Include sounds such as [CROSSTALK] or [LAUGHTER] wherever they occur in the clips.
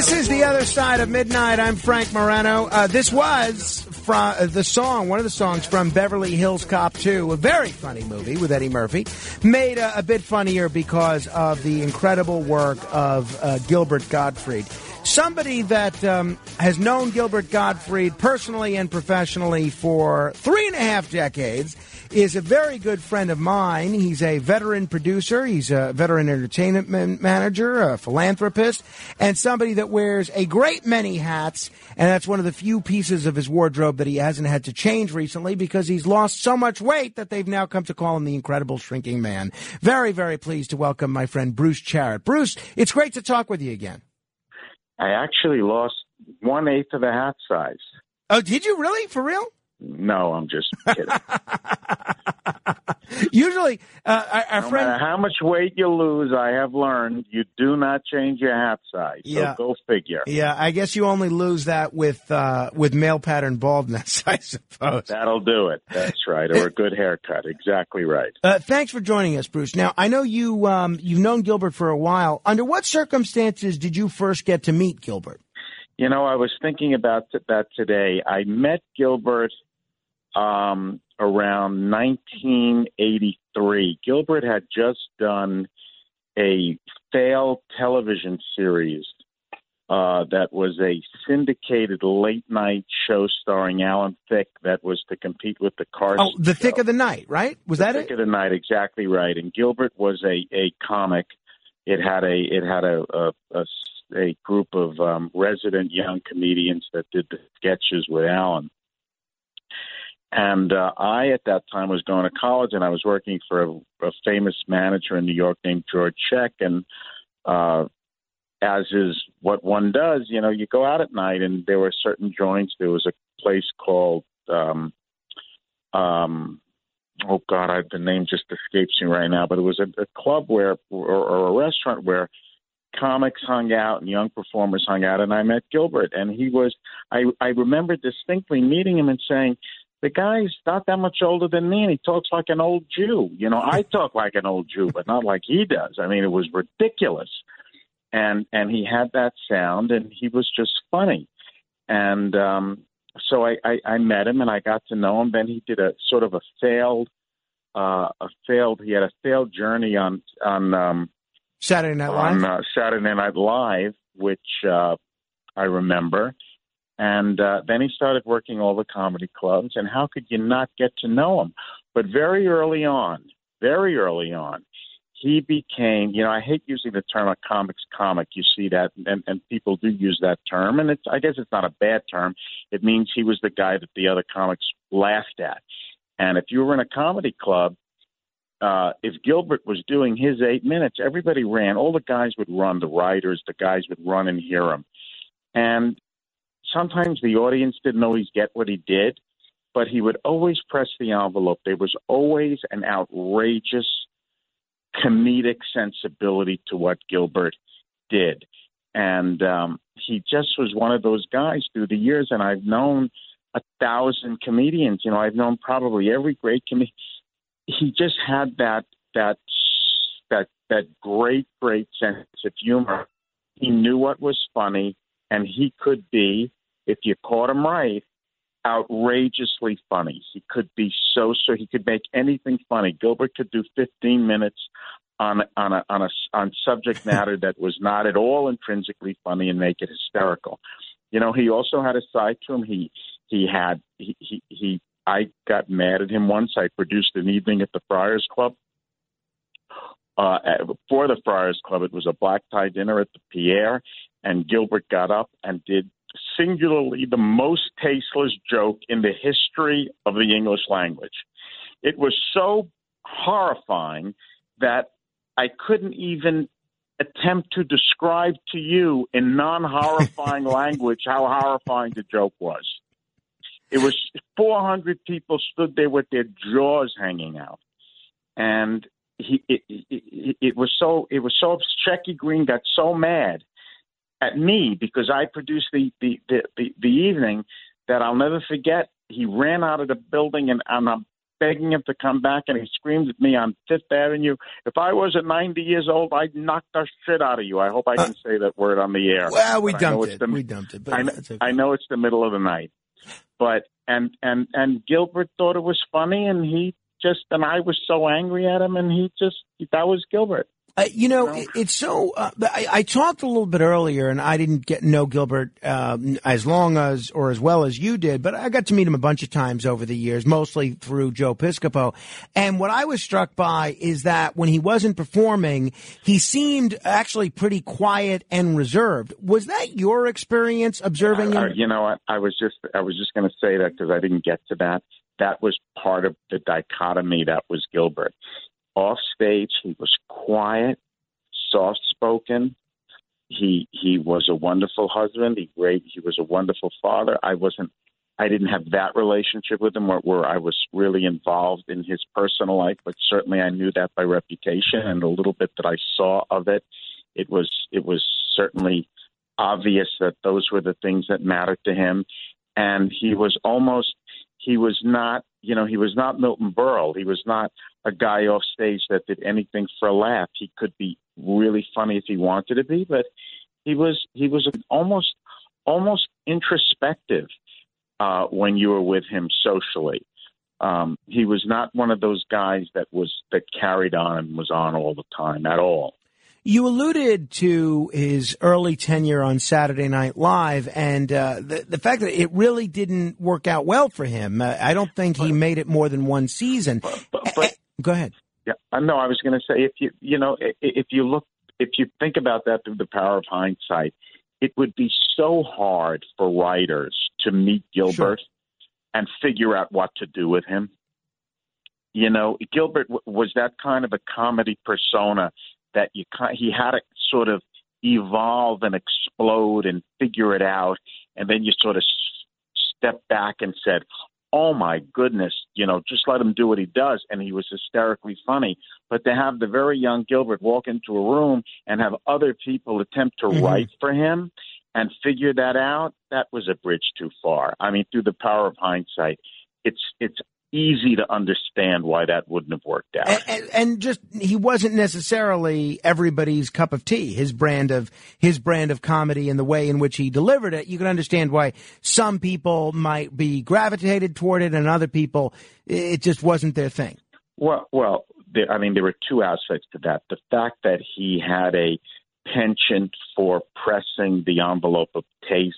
This is the other side of midnight. I'm Frank Morano. Uh, this was from uh, the song, one of the songs from Beverly Hills Cop 2, a very funny movie with Eddie Murphy, made uh, a bit funnier because of the incredible work of uh, Gilbert Gottfried. Somebody that um, has known Gilbert Gottfried personally and professionally for three and a half decades is a very good friend of mine. He's a veteran producer, he's a veteran entertainment man- manager, a philanthropist, and somebody that wears a great many hats. And that's one of the few pieces of his wardrobe that he hasn't had to change recently because he's lost so much weight that they've now come to call him the incredible shrinking man. Very, very pleased to welcome my friend Bruce Charet. Bruce, it's great to talk with you again. I actually lost one eighth of the hat size. Oh, did you really? For real? No, I'm just kidding. [LAUGHS] [LAUGHS] Usually, uh, our, our no friend. matter how much weight you lose, I have learned you do not change your hat size. So Yeah. go figure. Yeah, I guess you only lose that with uh, with male pattern baldness, [LAUGHS] I suppose. That'll do it. That's right. Or a good haircut. Exactly right. Uh, thanks for joining us, Bruce. Now, I know you um, you've known Gilbert for a while. Under what circumstances did you first get to meet Gilbert? You know, I was thinking about that today. I met Gilbert um, around 1983. Gilbert had just done a failed television series uh, that was a syndicated late night show starring Alan Thicke that was to compete with the Carson. Oh, the Thicke of the night, right? Was that Thick it? Thicke of the night, exactly right. And Gilbert was a a comic. It had a it had a a, a, a group of um, resident young comedians that did the sketches with Alan. And uh, I, at that time, was going to college, and I was working for a, a famous manager in New York named George Check. And uh, as is what one does, you know, you go out at night, and there were certain joints. There was a place called um, um, oh God, I, the name just escapes me right now, but it was a, a club where, or, or a restaurant where comics hung out and young performers hung out, and I met Gilbert, and he was, I, I remember distinctly meeting him and saying, the guy's not that much older than me, and he talks like an old Jew. You know, I [LAUGHS] talk like an old Jew, but not like he does. I mean, it was ridiculous, and and he had that sound, and he was just funny, and um, so I, I, I met him and I got to know him. Then he did a sort of a failed, uh, a failed. He had a failed journey on on um, Saturday Night Live. on uh, Saturday Night Live, which uh, I remember. And uh, then he started working all the comedy clubs. And how could you not get to know him? But very early on, very early on, he became. You know, I hate using the term a comics comic. You see that, and, and people do use that term, and it's. I guess it's not a bad term. It means he was the guy that the other comics laughed at. And if you were in a comedy club, uh, if Gilbert was doing his eight minutes, everybody ran. All the guys would run. The writers, the guys would run and hear him. And sometimes the audience didn't always get what he did, but he would always press the envelope. There was always an outrageous comedic sensibility to what Gilbert did. And um, he just was one of those guys through the years. And I've known a thousand comedians. You know, I've known probably every great comedian. He just had that that that that great great sense of humor. He knew what was funny, and he could be, if you caught him right, outrageously funny. He could be so so he could make anything funny. Gilbert could do 15 minutes on on a on a on subject matter that was not at all intrinsically funny and make it hysterical. You know, he also had a side to him. He he had he he, he I got mad at him once. I produced an evening at the Friars Club. Uh, for the Friars Club, it was a black tie dinner at the Pierre, and Gilbert got up and did singularly the most tasteless joke in the history of the English language. It was so horrifying that I couldn't even attempt to describe to you in non horrifying [LAUGHS] language how horrifying the joke was. It was 400 people stood there with their jaws hanging out. And he, it, it, it, it was so, it was so, Shecky Greene got so mad at me because I produced the, the, the, the, the evening that I'll never forget. He ran out of the building and, and I'm begging him to come back, and he screamed at me on Fifth Avenue. If I wasn't 90 years old, I'd knock the shit out of you. I hope I can uh, say that word on the air. Well, we dumped it. The, we dumped it. But I, okay. I know it's the middle of the night, but and and and Gilbert thought it was funny, and he just and I was so angry at him, and he just that was Gilbert. Uh, you know, it, it's so. Uh, I, I, talked a little bit earlier, and I didn't get know Gilbert um, as long as or as well as you did, but I got to meet him a bunch of times over the years, mostly through Joe Piscopo. And what I was struck by is that when he wasn't performing, he seemed actually pretty quiet and reserved. Was that your experience observing uh, him? you know, I, I was just I was just going to say that because I didn't get to that. That was part of the dichotomy that was Gilbert off stage, he was quiet, soft spoken. He he was a wonderful husband. He great. He was a wonderful father. I wasn't. I didn't have that relationship with him where, where I was really involved in his personal life, but certainly I knew that by reputation and a little bit that I saw of it. It was it was certainly obvious that those were the things that mattered to him, and he was almost he was not you know he was not Milton Berle. He was not a guy off stage that did anything for a laugh. He could be really funny if he wanted to be, but he was he was almost almost introspective uh, when you were with him socially. Um, he was not one of those guys that was that carried on and was on all the time at all. You alluded to his early tenure on Saturday Night Live and uh, the, the fact that it really didn't work out well for him. Uh, I don't think he made it more than one season. But, but, but Go ahead. Yeah, uh, no, I was going to say if you you know if you look if you think about that through the power of hindsight, it would be so hard for writers to meet Gilbert sure. and figure out what to do with him. You know, Gilbert w- was that kind of a comedy persona that you he had to sort of evolve and explode and figure it out, and then you sort of step back and said, oh my goodness, you know, just let him do what he does. And he was hysterically funny. But to have the very young Gilbert walk into a room and have other people attempt to mm-hmm. write for him and figure that out, that was a bridge too far. I mean, through the power of hindsight, it's it's easy to understand why that wouldn't have worked out. And, and, and, just he wasn't necessarily everybody's cup of tea. His brand of his brand of comedy and the way in which he delivered it, you can understand why some people might be gravitated toward it, and other people it just wasn't their thing. Well, well, there, I mean, there were two aspects to that. The fact that he had a penchant for pressing the envelope of taste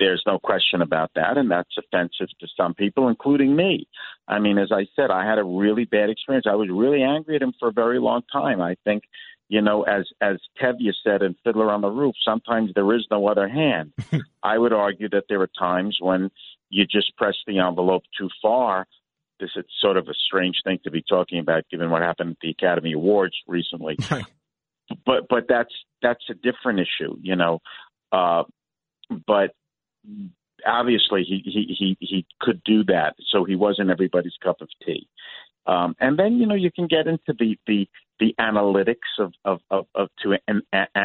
there's no question about that, and that's offensive to some people, including me. I mean, as I said, I had a really bad experience. I was really angry at him for a very long time. I think, you know, as as Tevye said in Fiddler on the Roof, sometimes there is no other hand. [LAUGHS] I would argue that there are times when you just press the envelope too far. This is sort of a strange thing to be talking about, given what happened at the Academy Awards recently. [LAUGHS] but but that's that's a different issue, you know. Uh, but obviously he, he he he could do that, so he wasn't everybody's cup of tea. Um, and then you know you can get into the the the analytics of of of, of to and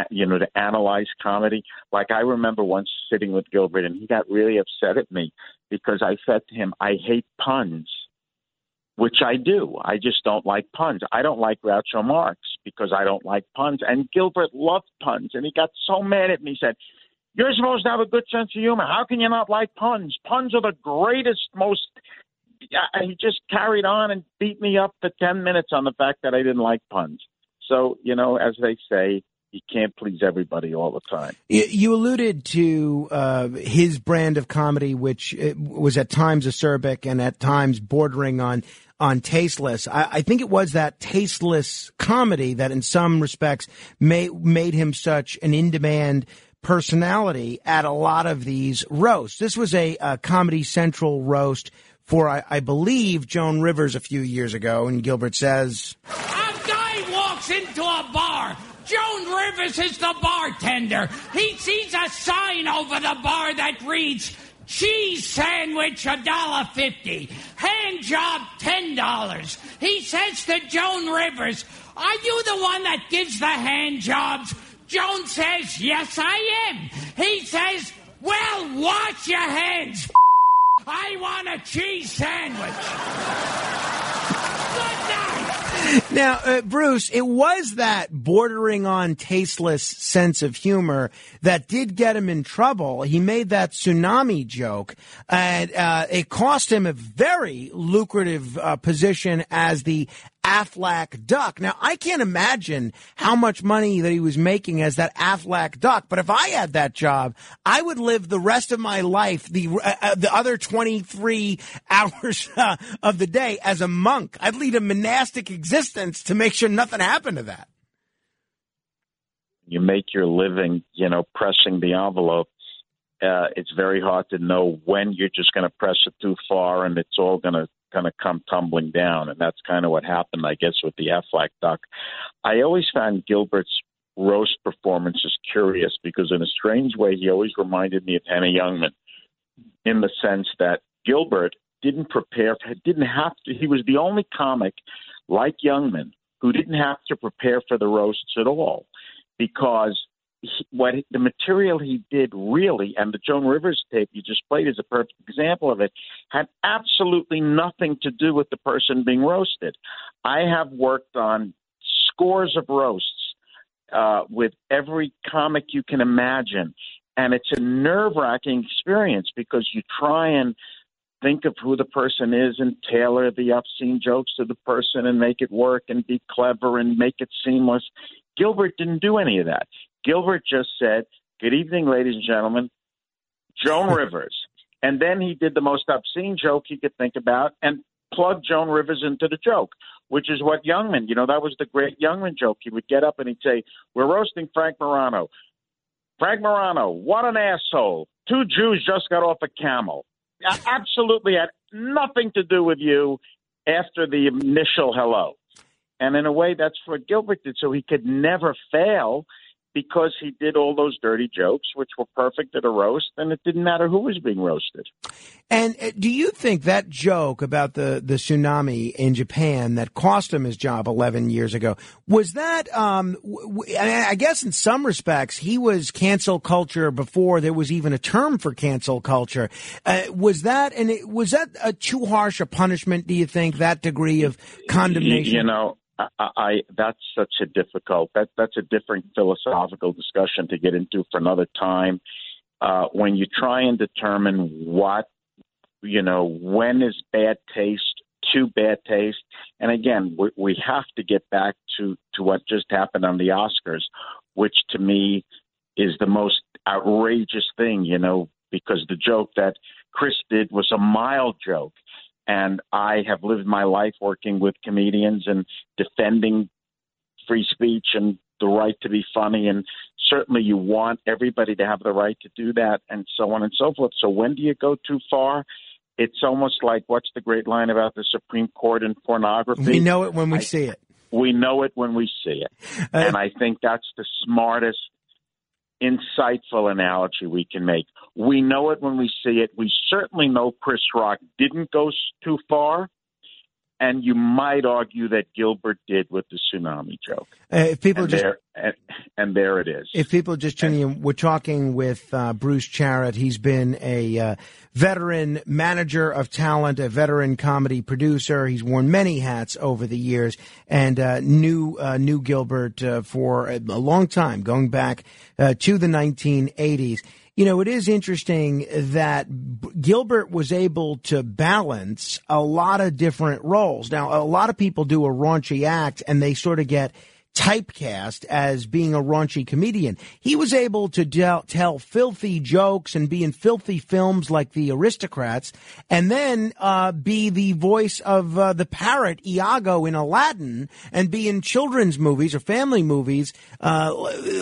you know to analyze comedy. Like I remember once sitting with Gilbert, and he got really upset at me because I said to him, "I hate puns." Which I do. I just don't like puns. I don't like Groucho Marx because I don't like puns. And Gilbert loved puns, and he got so mad at me. He said, you're supposed to have a good sense of humor. How can you not like puns? Puns are the greatest, most. He just carried on and beat me up for 10 minutes on the fact that I didn't like puns. So, you know, as they say, you can't please everybody all the time. You alluded to uh, his brand of comedy, which uh, was at times acerbic and at times bordering on on tasteless. I, I, think it was that tasteless comedy that, in some respects, made made him such an in demand personality at a lot of these roasts. This was a, a Comedy Central roast for, I, I, believe, Joan Rivers a few years ago, and Gilbert says, A guy walks into a bar. Joan Rivers is the bartender. He sees a sign over the bar that reads, Cheese sandwich a dollar fifty. Hand job ten dollars. He says to Joan Rivers, Are you the one that gives the hand jobs? Joan says, Yes, I am. He says, Well, wash your hands. [LAUGHS] I want a cheese sandwich. Good night. Now, uh, Bruce, it was that bordering on tasteless sense of humor that did get him in trouble. He made that tsunami joke, and uh, it cost him a very lucrative uh, position as the Aflac duck. Now, I can't imagine how much money that he was making as that Aflac duck, but if I had that job, I would live the rest of my life, the uh, uh the other 23 [LAUGHS] hours uh, of the day as a monk. I'd lead a monastic existence to make sure nothing happened to that. You make your living, you know, pressing the envelope. Uh, it's very hard to know when you're just going to press it too far and it's all going to going to come tumbling down. And that's kind of what happened, I guess, with the Aflac duck. I always found Gilbert's roast performances curious because, in a strange way, he always reminded me of Henny Youngman in the sense that Gilbert didn't prepare, didn't have to, he was the only comic like Youngman who didn't have to prepare for the roasts at all because what the material he did really, and the Joan Rivers tape you just played is a perfect example of it, had absolutely nothing to do with the person being roasted. I have worked on scores of roasts uh, with every comic you can imagine, and it's a nerve wracking experience because you try and think of who the person is and tailor the obscene jokes to the person and make it work and be clever and make it seamless. Gilbert didn't do any of that. Gilbert just said, Good evening, ladies and gentlemen, Joan [LAUGHS] Rivers. And then he did the most obscene joke he could think about and plugged Joan Rivers into the joke, which is what Youngman, you know, that was the great Youngman joke. He would get up and he'd say, We're roasting Frank Morano. Frank Morano, what an asshole. Two Jews just got off a camel. Absolutely had nothing to do with you after the initial hello. And in a way, that's what Gilbert did. So he could never fail because he did all those dirty jokes, which were perfect at a roast, and it didn't matter who was being roasted. And uh, do you think that joke about the, the tsunami in Japan that cost him his job 11 years ago, was that, um, w- I guess in some respects, he was cancel culture before there was even a term for cancel culture. Uh, was that, and it, was that a too harsh a punishment, do you think, that degree of condemnation? You know, I, I that's such a difficult that that's a different philosophical discussion to get into for another time. Uh, when you try and determine what you know when is bad taste too bad taste, and again we, we have to get back to to what just happened on the Oscars, which to me is the most outrageous thing. You know because the joke that Chris did was a mild joke and I have lived my life working with comedians and defending free speech and the right to be funny. And certainly you want everybody to have the right to do that and so on and so forth. So when do you go too far? It's almost like what's the great line about the Supreme Court and pornography? We know it when we I, see it. We know it when we see it. Uh, and I think that's the smartest insightful analogy we can make. We know it when we see it. We certainly know Chris Rock didn't go too far. And you might argue that Gilbert did with the tsunami joke. Uh, if people and just there, and, and, there it is. If people just tuning in, we're talking with uh, Bruce Charet. He's been a uh, veteran manager of talent, a veteran comedy producer. He's worn many hats over the years, and uh, knew uh, knew Gilbert uh, for a, a, long time, going back to the 1980s. You know, it is interesting that Gilbert was able to balance a lot of different roles. Now, a lot of people do a raunchy act and they sort of get typecast as being a raunchy comedian. He was able to del- tell filthy jokes and be in filthy films like The Aristocrats, and then uh, be the voice of uh, the parrot Iago in Aladdin, and be in children's movies or family movies uh,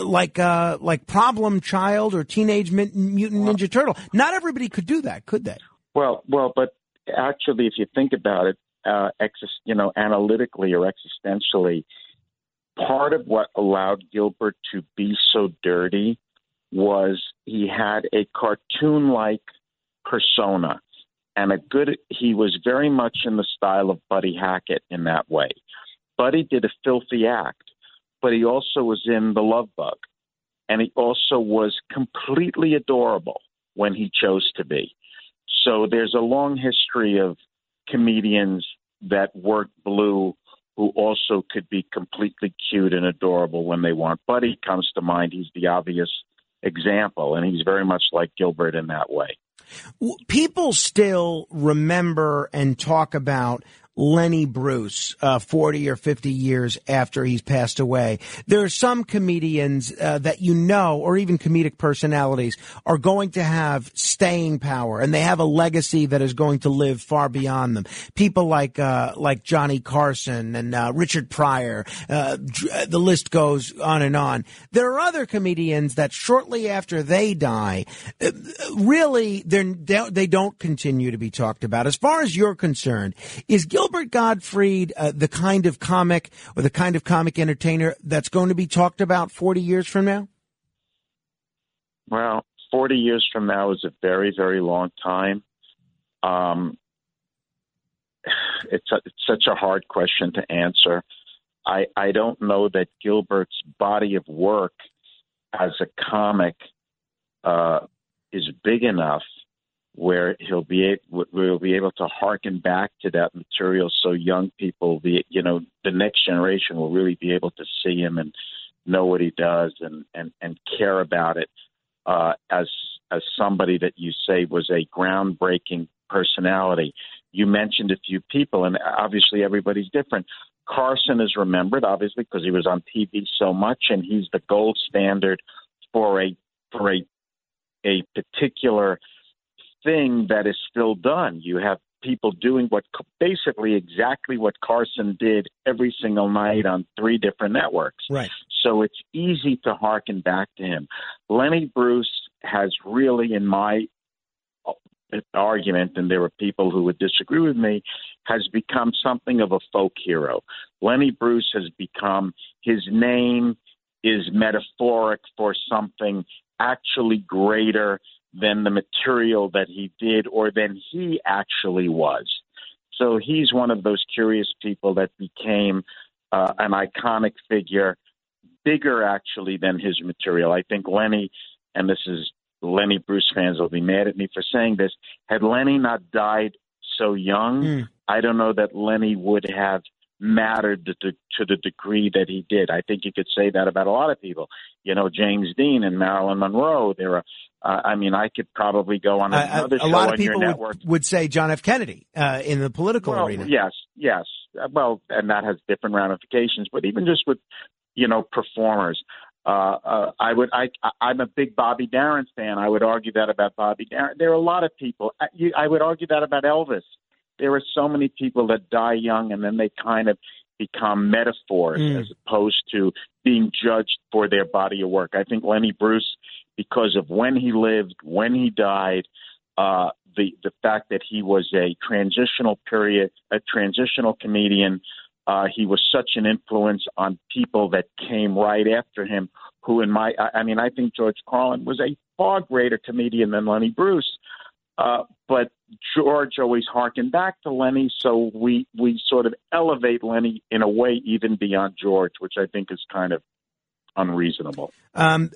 like uh, like Problem Child or Teenage Mutant Ninja Turtle. Not everybody could do that, could they? Well, well, but actually, if you think about it, uh, ex- you know, analytically or existentially part of what allowed Gilbert to be so dirty was he had a cartoon like persona and a good he was very much in the style of Buddy Hackett in that way. Buddy did a filthy act, but he also was in The Love Bug. And he also was completely adorable when he chose to be. So there's a long history of comedians that work blue who also could be completely cute and adorable when they want. Buddy comes to mind. He's the obvious example, and he's very much like Gilbert in that way. People still remember and talk about Lenny Bruce, uh, 40 or 50 years after he's passed away. There are some comedians uh, that you know, or even comedic personalities, are going to have staying power, and they have a legacy that is going to live far beyond them. People like uh, like Johnny Carson and uh, Richard Pryor. Uh, the list goes on and on. There are other comedians that shortly after they die, uh, really they don't continue to be talked about. As far as you're concerned, is Gil Gilbert Gottfried uh, the kind of comic or the kind of comic entertainer that's going to be talked about 40 years from now? Well, 40 years from now is a very, very long time. Um, [SIGHS] it's, a, it's such a hard question to answer. I, I don't know that Gilbert's body of work as a comic uh, is big enough where he'll be we'll be able to harken back to that material so young people the you know the next generation will really be able to see him and know what he does and and and care about it uh as as somebody that you say was a groundbreaking personality. You mentioned a few people and obviously everybody's different. Carson is remembered obviously because he was on TV so much and he's the gold standard for a for a a particular thing that is still done. You have people doing what basically exactly what Carson did every single night on three different networks. Right. So it's easy to harken back to him. Lenny Bruce has really, in my uh, argument, and there are people who would disagree with me, has become something of a folk hero. Lenny Bruce has become his name is metaphoric for something actually greater than the material that he did or than he actually was. So he's one of those curious people that became uh, an iconic figure, bigger actually than his material. I think Lenny, and this is Lenny Bruce fans will be mad at me for saying this, had Lenny not died so young, mm. I don't know that Lenny would have mattered to, to the degree that he did. I think you could say that about a lot of people. You know, James Dean and Marilyn Monroe. There are uh, I mean, I could probably go on another uh, a, a lot of people would, would, say John F. Kennedy uh, in the political well, arena. Yes, yes. Uh, well, and that has different ramifications. But even just with, you know, performers, uh, uh, I would. I, I'm a big Bobby Darin fan. I would argue that about Bobby Darin. There are a lot of people. I, you, I would argue that about Elvis. There are so many people that die young and then they kind of become metaphors mm. as opposed to being judged for their body of work. I think Lenny Bruce because of when he lived, when he died, uh, the the fact that he was a transitional period, a transitional comedian. Uh, he was such an influence on people that came right after him. Who, in my, I, I mean, I think George Carlin was a far greater comedian than Lenny Bruce. Uh, but George always harkened back to Lenny, so we we sort of elevate Lenny in a way even beyond George, which I think is kind of unreasonable. Um,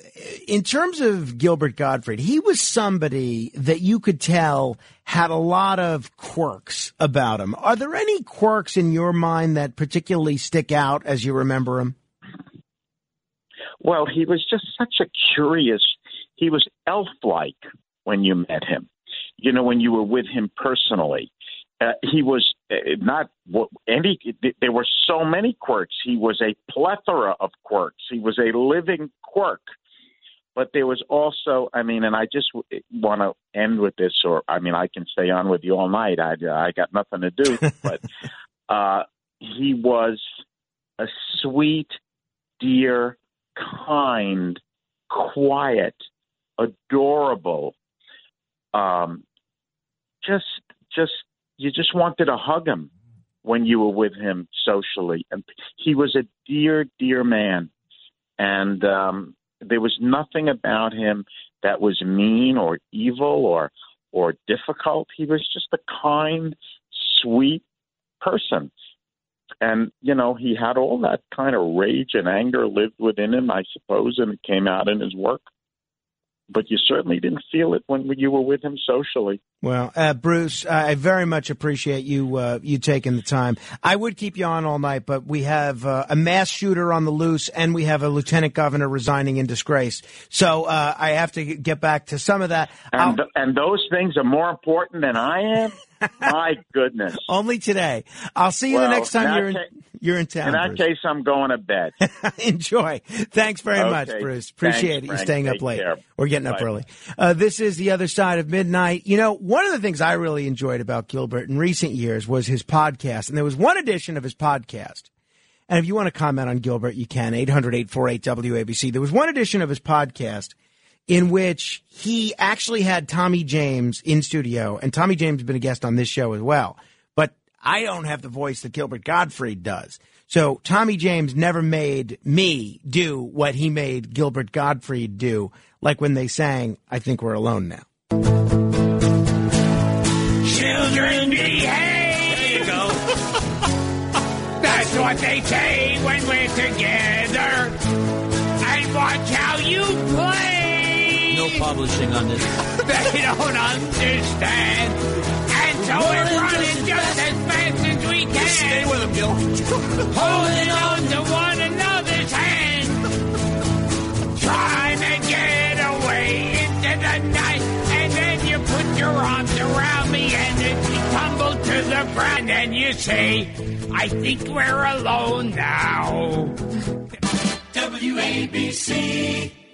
in terms of Gilbert Gottfried, he was somebody that you could tell had a lot of quirks about him. Are there any quirks in your mind that particularly stick out as you remember him? Well, he was just such a curious. He was elf-like when you met him. You know, when you were with him personally uh, he was uh, not any. There were so many quirks. He was a plethora of quirks. He was a living quirk. But there was also, I mean, and I just want to end with this, or I mean, I can stay on with you all night. I I got nothing to do, [LAUGHS] but uh, he was a sweet, dear, kind, quiet, adorable, um, just just you just wanted to hug him when you were with him socially. And he was a dear, dear man. And um, there was nothing about him that was mean or evil or or difficult. He was just a kind, sweet person. And, you know, he had all that kind of rage and anger lived within him, I suppose, and it came out in his work. But you certainly didn't feel it when you were with him socially. Well, uh, Bruce, I very much appreciate you uh, you taking the time. I would keep you on all night, but we have uh, a mass shooter on the loose, and we have a lieutenant governor resigning in disgrace. So uh, I have to get back to some of that. And, and those things are more important than I am. [LAUGHS] My goodness! Only today. I'll see you Well, the next time you're in, that you're in town. In that Bruce. case, I'm going to bed. [LAUGHS] Enjoy. Thanks very Okay. much, Bruce. Appreciate Thanks, it. You Frank. staying up late. care. We're getting up early. Uh, this is the other side of midnight. You know, one of the things I really enjoyed about Gilbert in recent years was his podcast, and there was one edition of his podcast. And if you want to comment on Gilbert, you can 800-848-WABC. There was one edition of his podcast in which he actually had Tommy James in studio, and Tommy James has been a guest on this show as well. But I don't have the voice that Gilbert Gottfried does. So Tommy James never made me do what he made Gilbert Gottfried do, like when they sang "I Think We're Alone Now." What they say when we're together. And watch how you play. No publishing on this. [LAUGHS] They don't understand. And so we're running just as fast as we can. Stay with them, Gil. [LAUGHS] Holding on to one another's hand. Trying to get away into the night. And then you put your arms to the ground. And you say, I think we're alone now. WABC.